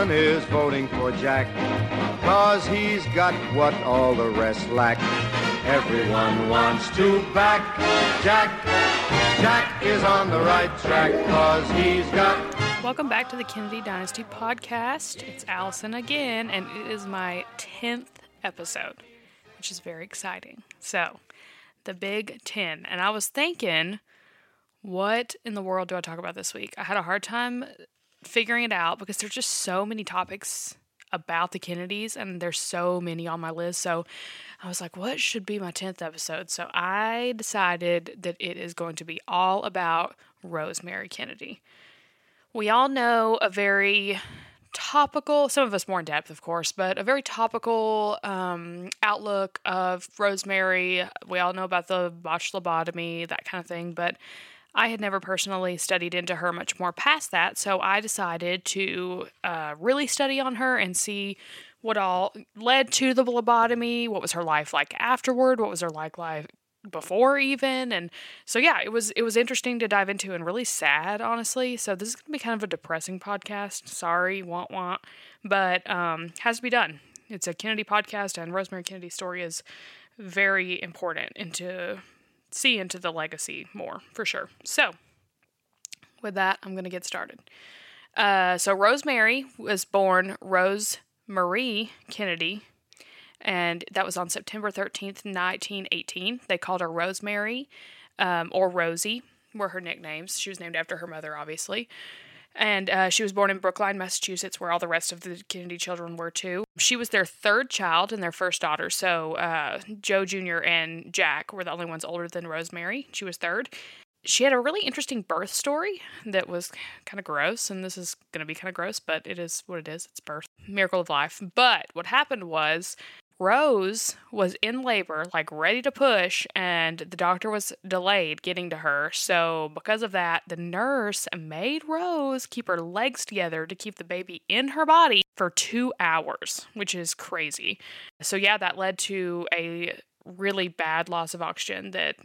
Everyone is voting for Jack, cause he's got what all the rest lack. Everyone wants to back Jack. Jack is on the right track, cause he's got. Welcome back to the Kennedy Dynasty podcast. It's Allison again, and it is my 10th episode, which is very exciting. So, the Big 10. And I was thinking, what in the world do I talk about this week? I had a hard time figuring it out because there's just so many topics about the Kennedys and there's so many on my list. So I was like, what should be my 10th episode? So I decided that it is going to be all about Rosemary Kennedy. We all know a very topical, some of us more in depth, of course, but a very topical um, outlook of Rosemary. We all know about the botched lobotomy, that kind of thing, but I had never personally studied into her much more past that, so I decided to uh, really study on her and see what all led to the lobotomy, what was her life like afterward, what was her like life before even and so yeah it was it was interesting to dive into and really sad honestly. So this is gonna be kind of a depressing podcast. Sorry want want but um has to be done. It's a kennedy podcast and rosemary kennedy's story is very important into see into the legacy more for sure. So, with that, I'm going to get started. Uh, so, Rosemary was born Rose Marie Kennedy, and that was on September 13th, 1918. They called her Rosemary um, or Rosie, were her nicknames. She was named after her mother, obviously. And uh, she was born in Brookline, Massachusetts, where all the rest of the Kennedy children were too. She was their third child and their first daughter. So uh, Joe Jr. and Jack were the only ones older than Rosemary. She was third. She had a really interesting birth story that was kind of gross, and this is going to be kind of gross, but it is what it is. It's birth, miracle of life. But what happened was Rose was in labor, like ready to push, and the doctor was delayed getting to her. So, because of that, the nurse made Rose keep her legs together to keep the baby in her body for two hours, which is crazy. So, yeah, that led to a really bad loss of oxygen that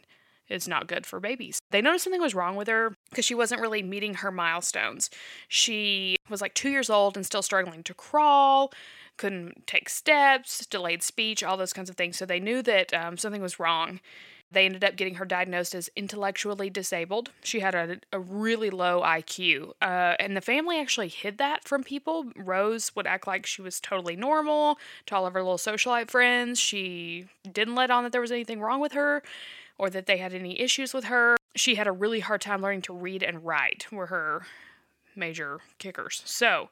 is not good for babies. They noticed something was wrong with her because she wasn't really meeting her milestones. She was like two years old and still struggling to crawl couldn't take steps, delayed speech, all those kinds of things. So they knew that um, something was wrong. They ended up getting her diagnosed as intellectually disabled. She had a, a really low IQ. Uh, and the family actually hid that from people. Rose would act like she was totally normal to all of her little socialite friends. She didn't let on that there was anything wrong with her or that they had any issues with her. She had a really hard time learning to read and write, were her major kickers. So,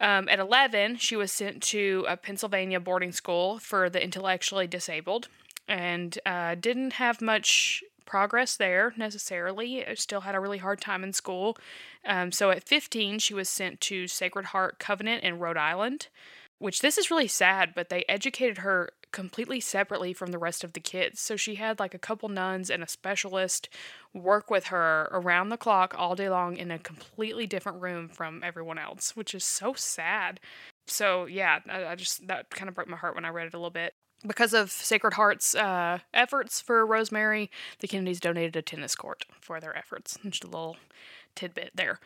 um, at 11, she was sent to a Pennsylvania boarding school for the intellectually disabled and uh, didn't have much progress there necessarily. Still had a really hard time in school. Um, so at 15, she was sent to Sacred Heart Convent in Rhode Island, which this is really sad, but they educated her completely separately from the rest of the kids. So she had like a couple nuns and a specialist work with her around the clock all day long in a completely different room from everyone else, which is so sad. So yeah, I, I just that kind of broke my heart when I read it a little bit. Because of Sacred Heart's uh, efforts for Rosemary, the Kennedys donated a tennis court for their efforts. Just a little tidbit there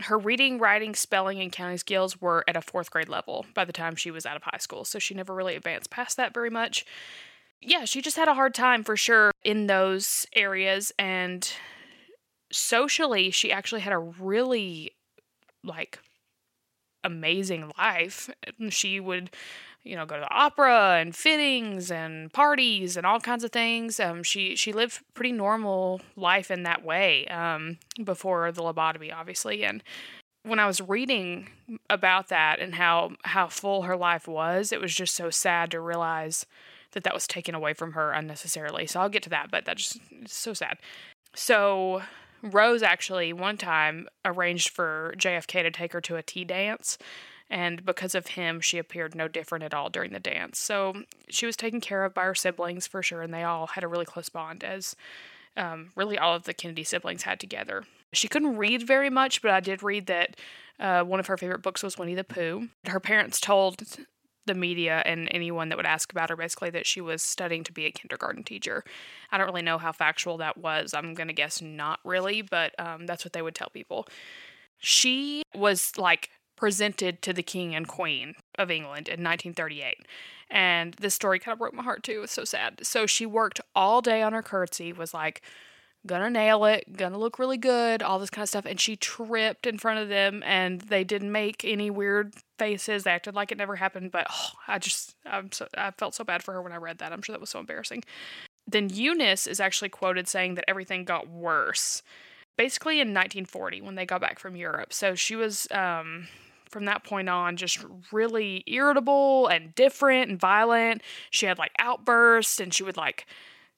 her reading, writing, spelling, and counting skills were at a fourth grade level by the time she was out of high school. So she never really advanced past that very much. Yeah, she just had a hard time for sure in those areas. And socially, she actually had a really like amazing life. She would you know, go to the opera and fittings and parties and all kinds of things. Um, she she lived pretty normal life in that way um, before the lobotomy, obviously. And when I was reading about that and how how full her life was, it was just so sad to realize that that was taken away from her unnecessarily. So I'll get to that, but that just so sad. So Rose actually one time arranged for JFK to take her to a tea dance, and because of him, she appeared no different at all during the dance. So she was taken care of by her siblings for sure, and they all had a really close bond, as um, really all of the Kennedy siblings had together. She couldn't read very much, but I did read that uh, one of her favorite books was Winnie the Pooh. Her parents told the media and anyone that would ask about her basically that she was studying to be a kindergarten teacher. I don't really know how factual that was. I'm going to guess not really, but um, that's what they would tell people. She was like presented to the king and queen of England in 1938. And this story kind of broke my heart too. It was so sad. So she worked all day on her curtsy, was like, gonna nail it, gonna look really good, all this kind of stuff. And she tripped in front of them and they didn't make any weird faces. They acted like it never happened. But oh, I just, I'm so, I felt so bad for her when I read that. I'm sure that was so embarrassing. Then Eunice is actually quoted saying that everything got worse. Basically in 1940 when they got back from Europe. So she was, um, from that point on just really irritable and different and violent. She had like outbursts and she would like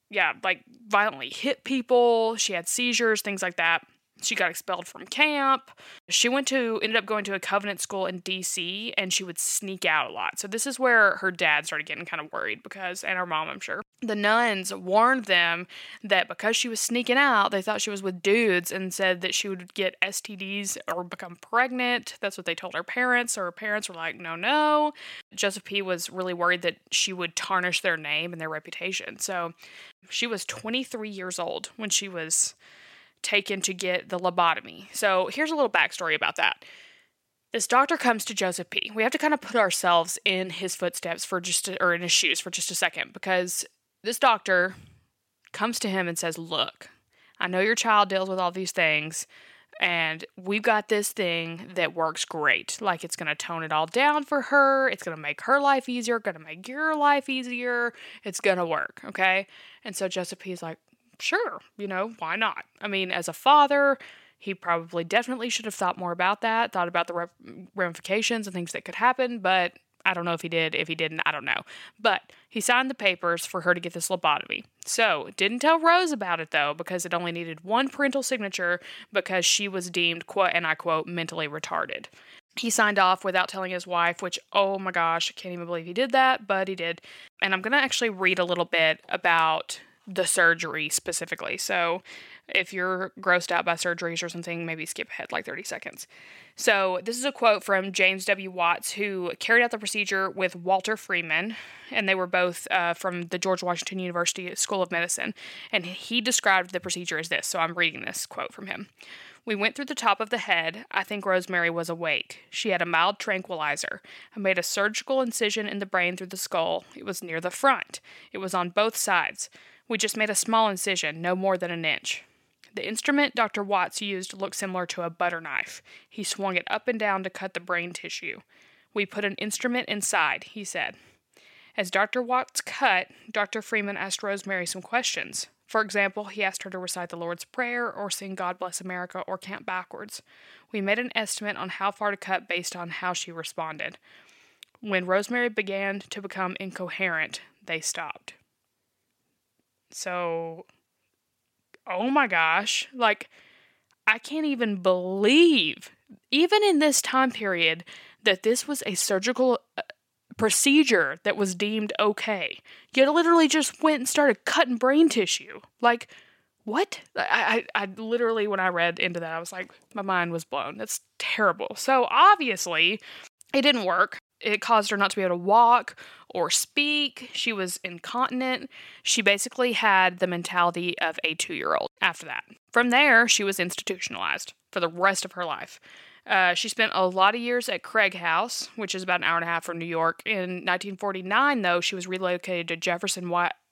yeah, like violently hit people. She had seizures, things like that. She got expelled from camp. She went to ended up going to a Covenant school in DC and she would sneak out a lot. So this is where her dad started getting kind of worried because and her mom, I'm sure. The nuns warned them that because she was sneaking out, they thought she was with dudes and said that she would get STDs or become pregnant. That's what they told her parents. So her parents were like, "No, no." Joseph P was really worried that she would tarnish their name and their reputation. So she was 23 years old when she was taken to get the lobotomy. So here's a little backstory about that. This doctor comes to Joseph P. We have to kind of put ourselves in his footsteps for just, a, or in his shoes for just a second, because this doctor comes to him and says, Look, I know your child deals with all these things, and we've got this thing that works great. Like it's going to tone it all down for her. It's going to make her life easier, going to make your life easier. It's going to work, okay? And so Joseph P is like, sure, you know, why not? I mean, as a father, he probably definitely should have thought more about that, thought about the ramifications and things that could happen, but I don't know if he did. If he didn't, I don't know. But he signed the papers for her to get this lobotomy. So, didn't tell Rose about it though, because it only needed one parental signature because she was deemed, quote, and I quote, mentally retarded. He signed off without telling his wife, which, oh my gosh, I can't even believe he did that, but he did. And I'm going to actually read a little bit about the surgery specifically. So if you're grossed out by surgeries or something, maybe skip ahead like 30 seconds. So this is a quote from James W. Watts, who carried out the procedure with Walter Freeman, and they were both uh, from the George Washington University School of Medicine. And he described the procedure as this. So I'm reading this quote from him. We went through the top of the head. I think Rosemary was awake. She had a mild tranquilizer. I made a surgical incision in the brain through the skull. It was near the front. It was on both sides. We just made a small incision, no more than an inch. The instrument Dr. Watts used looked similar to a butter knife. He swung it up and down to cut the brain tissue. We put an instrument inside, he said. As Dr. Watts cut, Dr. Freeman asked Rosemary some questions. For example, he asked her to recite the Lord's Prayer or sing God Bless America or count backwards. We made an estimate on how far to cut based on how she responded. When Rosemary began to become incoherent, they stopped. So, oh my gosh, like, I can't even believe, even in this time period, that this was a surgical uh, procedure that was deemed okay. You literally just went and started cutting brain tissue. Like, what? I, I, I literally, when I read into that, I was like, my mind was blown. That's terrible. So obviously, it didn't work. It caused her not to be able to walk or speak. She was incontinent. She basically had the mentality of a two year old after that. From there, she was institutionalized for the rest of her life. Uh, she spent a lot of years at Craig House, which is about an hour and a half from New York. In 1949, though, she was relocated to Jefferson,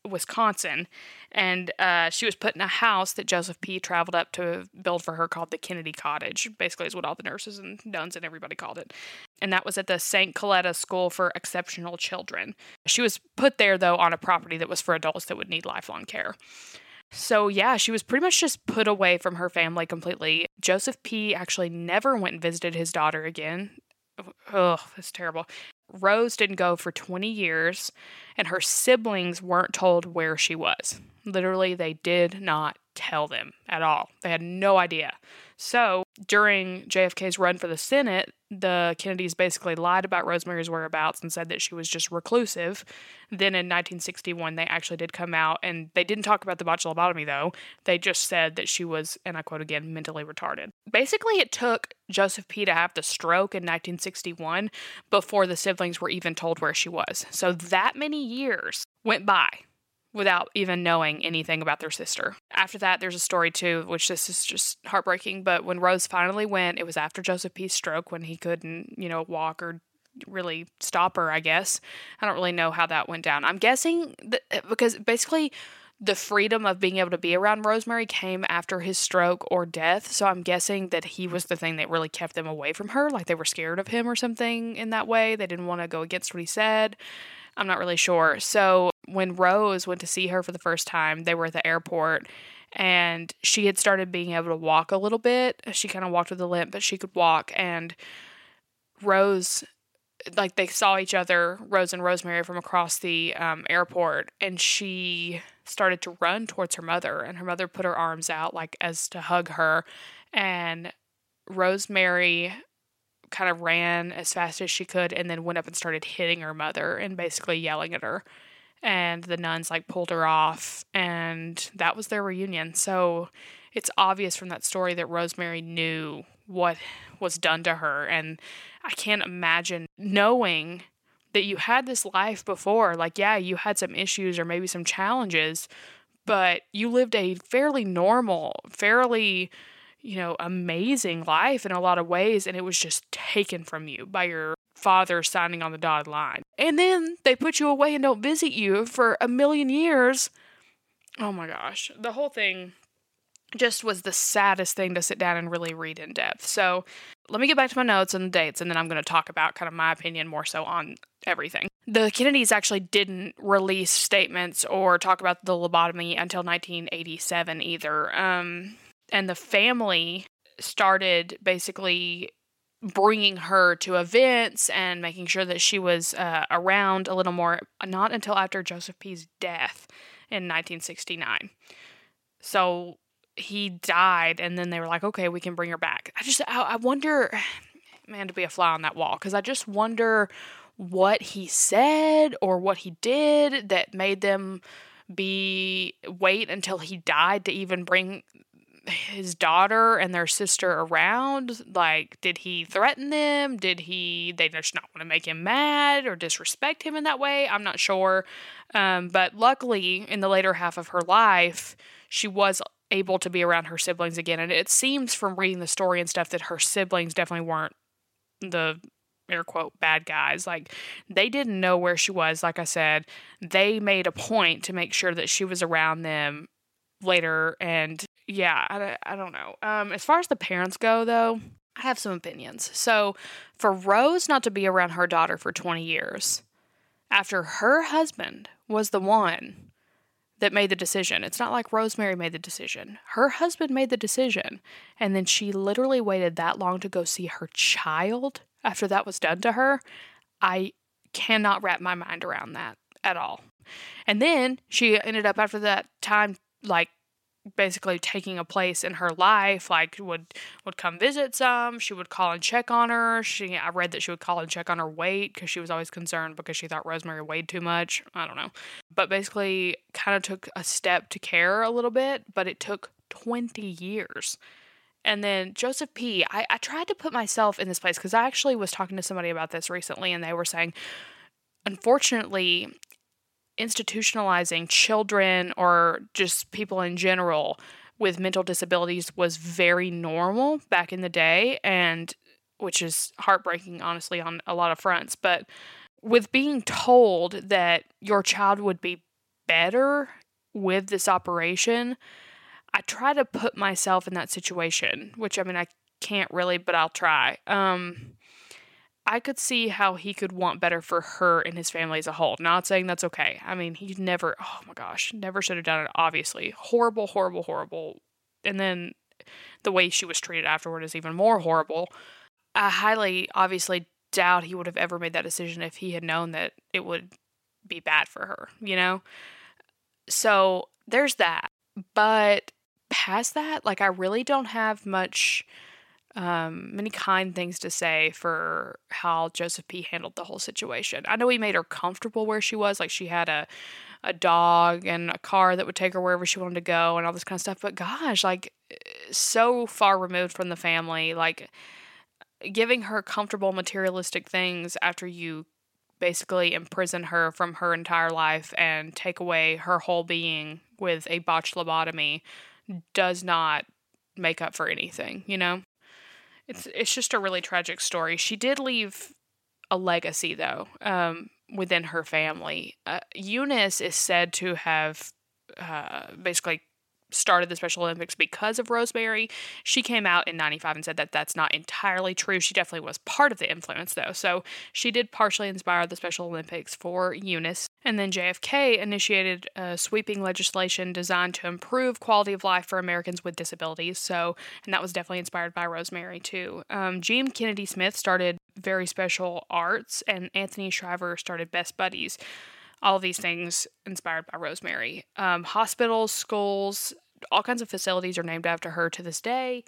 Wisconsin, and uh, she was put in a house that Joseph P. traveled up to build for her called the Kennedy Cottage. Basically, is what all the nurses and nuns and everybody called it. And that was at the St. Coletta School for Exceptional Children. She was put there, though, on a property that was for adults that would need lifelong care. So, yeah, she was pretty much just put away from her family completely. Joseph P. actually never went and visited his daughter again. Ugh, that's terrible. Rose didn't go for 20 years. and her siblings weren't told where she was. Literally, they did not tell them at all. They had no idea. So during JFK's run for the Senate, the Kennedys basically lied about Rosemary's whereabouts and said that she was just reclusive. Then in 1961, they actually did come out and they didn't talk about the botched lobotomy though. They just said that she was, and I quote again, mentally retarded. Basically, it took Joseph P. to have the stroke in 1961 before the siblings were even told where she was. So that many years went by without even knowing anything about their sister. After that, there's a story too, which this is just heartbreaking. But when Rose finally went, it was after Joseph P.'s stroke when he couldn't, you know, walk or really stop her, I guess. I don't really know how that went down. I'm guessing that because basically the freedom of being able to be around Rosemary came after his stroke or death. So I'm guessing that he was the thing that really kept them away from her. Like they were scared of him or something in that way. They didn't want to go against what he said. I'm not really sure. So when Rose went to see her for the first time, they were at the airport and she had started being able to walk a little bit. She kind of walked with a limp, but she could walk. And Rose, like they saw each other, Rose and Rosemary, from across the um, airport, and she started to run towards her mother. And her mother put her arms out, like as to hug her. And Rosemary kind of ran as fast as she could and then went up and started hitting her mother and basically yelling at her. And the nuns like pulled her off, and that was their reunion. So it's obvious from that story that Rosemary knew what was done to her. And I can't imagine knowing that you had this life before. Like, yeah, you had some issues or maybe some challenges, but you lived a fairly normal, fairly you know, amazing life in a lot of ways, and it was just taken from you by your father signing on the dotted line. And then they put you away and don't visit you for a million years. Oh my gosh. The whole thing just was the saddest thing to sit down and really read in depth. So let me get back to my notes and the dates, and then I'm going to talk about kind of my opinion more so on everything. The Kennedys actually didn't release statements or talk about the lobotomy until 1987 either. Um, and the family started basically bringing her to events and making sure that she was uh, around a little more, not until after Joseph P.'s death in 1969. So he died, and then they were like, okay, we can bring her back. I just, I, I wonder, man, to be a fly on that wall, because I just wonder what he said or what he did that made them be wait until he died to even bring his daughter and their sister around? Like, did he threaten them? Did he, they just not want to make him mad or disrespect him in that way? I'm not sure. Um, but luckily, in the later half of her life, she was able to be around her siblings again. And it seems from reading the story and stuff that her siblings definitely weren't the air quote bad guys. Like they didn't know where she was. Like I said, they made a point to make sure that she was around them later and yeah, I, I don't know. Um, as far as the parents go, though, I have some opinions. So, for Rose not to be around her daughter for 20 years, after her husband was the one that made the decision, it's not like Rosemary made the decision. Her husband made the decision. And then she literally waited that long to go see her child after that was done to her. I cannot wrap my mind around that at all. And then she ended up after that time, like basically taking a place in her life like would would come visit some she would call and check on her. She i read that she would call and check on her weight because she was always concerned because she thought rosemary weighed too much. I don't know. But basically kind of took a step to care a little bit but it took 20 years. And then Joseph P. I, I tried to put myself in this place because I actually was talking to somebody about this recently, and they were saying, unfortunately, institutionalizing children or just people in general with mental disabilities was very normal back in the day and which is heartbreaking honestly on a lot of fronts. But with being told that your child would be better with this operation i try to put myself in that situation which i mean i can't really but i'll try. Um I could see how he could want better for her and his family as a whole. Not saying that's okay. I mean, he never, oh my gosh, never should have done it, obviously. Horrible, horrible, horrible. And then the way she was treated afterward is even more horrible. I highly, obviously, doubt he would have ever made that decision if he had known that it would be bad for her, you know? So there's that. But past that, like I really don't have much um, many kind things to say for how Joseph P. handled the whole situation. I know he made her comfortable where she was, like she had a a dog and a car that would take her wherever she wanted to go and all this kind of stuff. But gosh, like so far removed from the family, like giving her comfortable materialistic things after you basically imprison her from her entire life and take away her whole being with a botched lobotomy does not make up for anything, you know? It's it's just a really tragic story. She did leave a legacy though um, within her family. Uh, Eunice is said to have uh, basically started the Special Olympics because of Rosemary. She came out in 95 and said that that's not entirely true. She definitely was part of the influence, though. So she did partially inspire the Special Olympics for Eunice. And then JFK initiated a sweeping legislation designed to improve quality of life for Americans with disabilities. So, and that was definitely inspired by Rosemary, too. Um, Kennedy Smith started Very Special Arts, and Anthony Shriver started Best Buddies all of these things inspired by Rosemary. Um, hospitals, schools, all kinds of facilities are named after her to this day.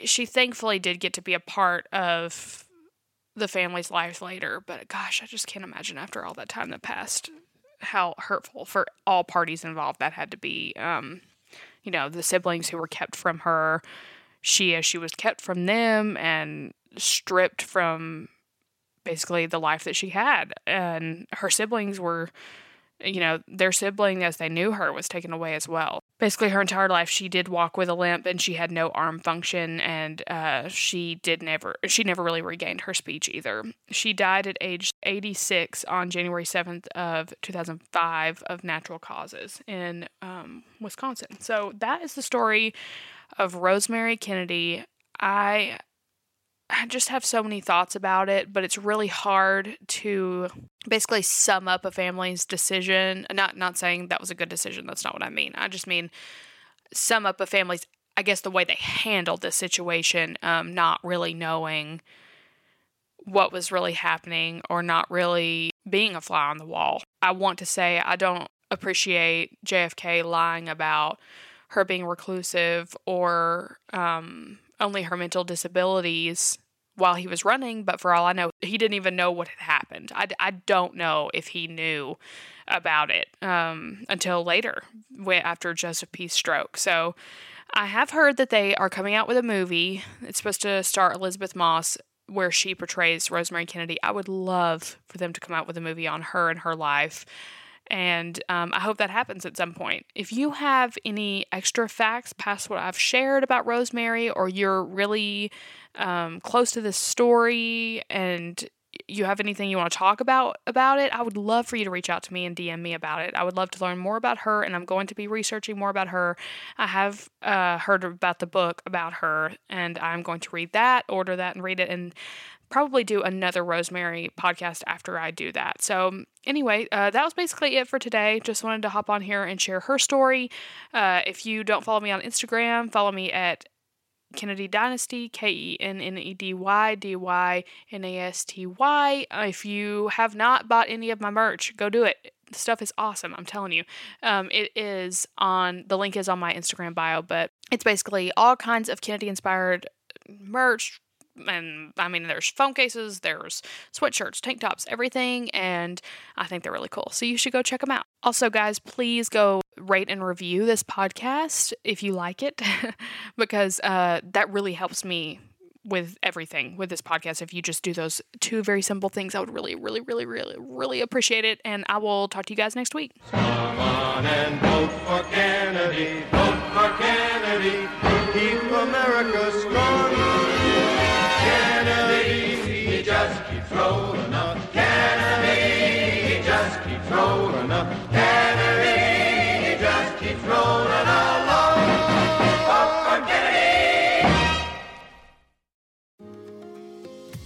She thankfully did get to be a part of the family's life later, but gosh, I just can't imagine after all that time that passed how hurtful for all parties involved that had to be. Um, you know, the siblings who were kept from her, she as she was kept from them and stripped from basically the life that she had. And her siblings were, you know, their sibling as they knew her was taken away as well. Basically, her entire life, she did walk with a limp and she had no arm function, and uh, she did never, she never really regained her speech either. She died at age 86 on January 7th of 2005 of natural causes in um, Wisconsin. So that is the story of Rosemary Kennedy. I I just have so many thoughts about it, but it's really hard to basically sum up a family's decision. Not not saying that was a good decision. That's not what I mean. I just mean sum up a family's I guess the way they handled this situation, um, not really knowing what was really happening or not really being a fly on the wall. I want to say I don't appreciate JFK lying about her being reclusive or um, only her mental disabilities while he was running, but for all I know, he didn't even know what had happened. I, I don't know if he knew about it um, until later, after Joseph stroke. So I have heard that they are coming out with a movie. It's supposed to star Elisabeth Moss, where she portrays Rosemary Kennedy. I would love for them to come out with a movie on her and her life. And um, I hope that happens at some point. If you have any extra facts past what I've shared about Rosemary, or you're really um, close to this story and you have anything you want to talk about about it, I would love for you to reach out to me and DM me about it. I would love to learn more about her, and I'm going to be researching more about her. I have uh, heard about the book about her, and I'm going to read that, order that, and read it. And probably do another Rosemary podcast after I do that. So, anyway, uh, that was basically it for today. Just wanted to hop on here and share her story. Uh, if you don't follow me on Instagram, follow me at Kennedy Dynasty, K E N N E D Y D Y N A S T Y. If you have not bought any of my merch, go do it. The stuff is awesome, I'm telling you. Um, it is on, the link is on my Instagram bio, but it's basically all kinds of Kennedy inspired merch, and I mean, there's phone cases, there's sweatshirts, tank tops, everything, and I think they're really cool. So you should go check them out. Also, guys, please go rate and review this podcast if you like it, because uh, that really helps me with everything with this podcast. If you just do those two very simple things, I would really, really, really, really, really appreciate it. And I will talk to you guys next week. And vote for Kennedy, vote for Kennedy, keep America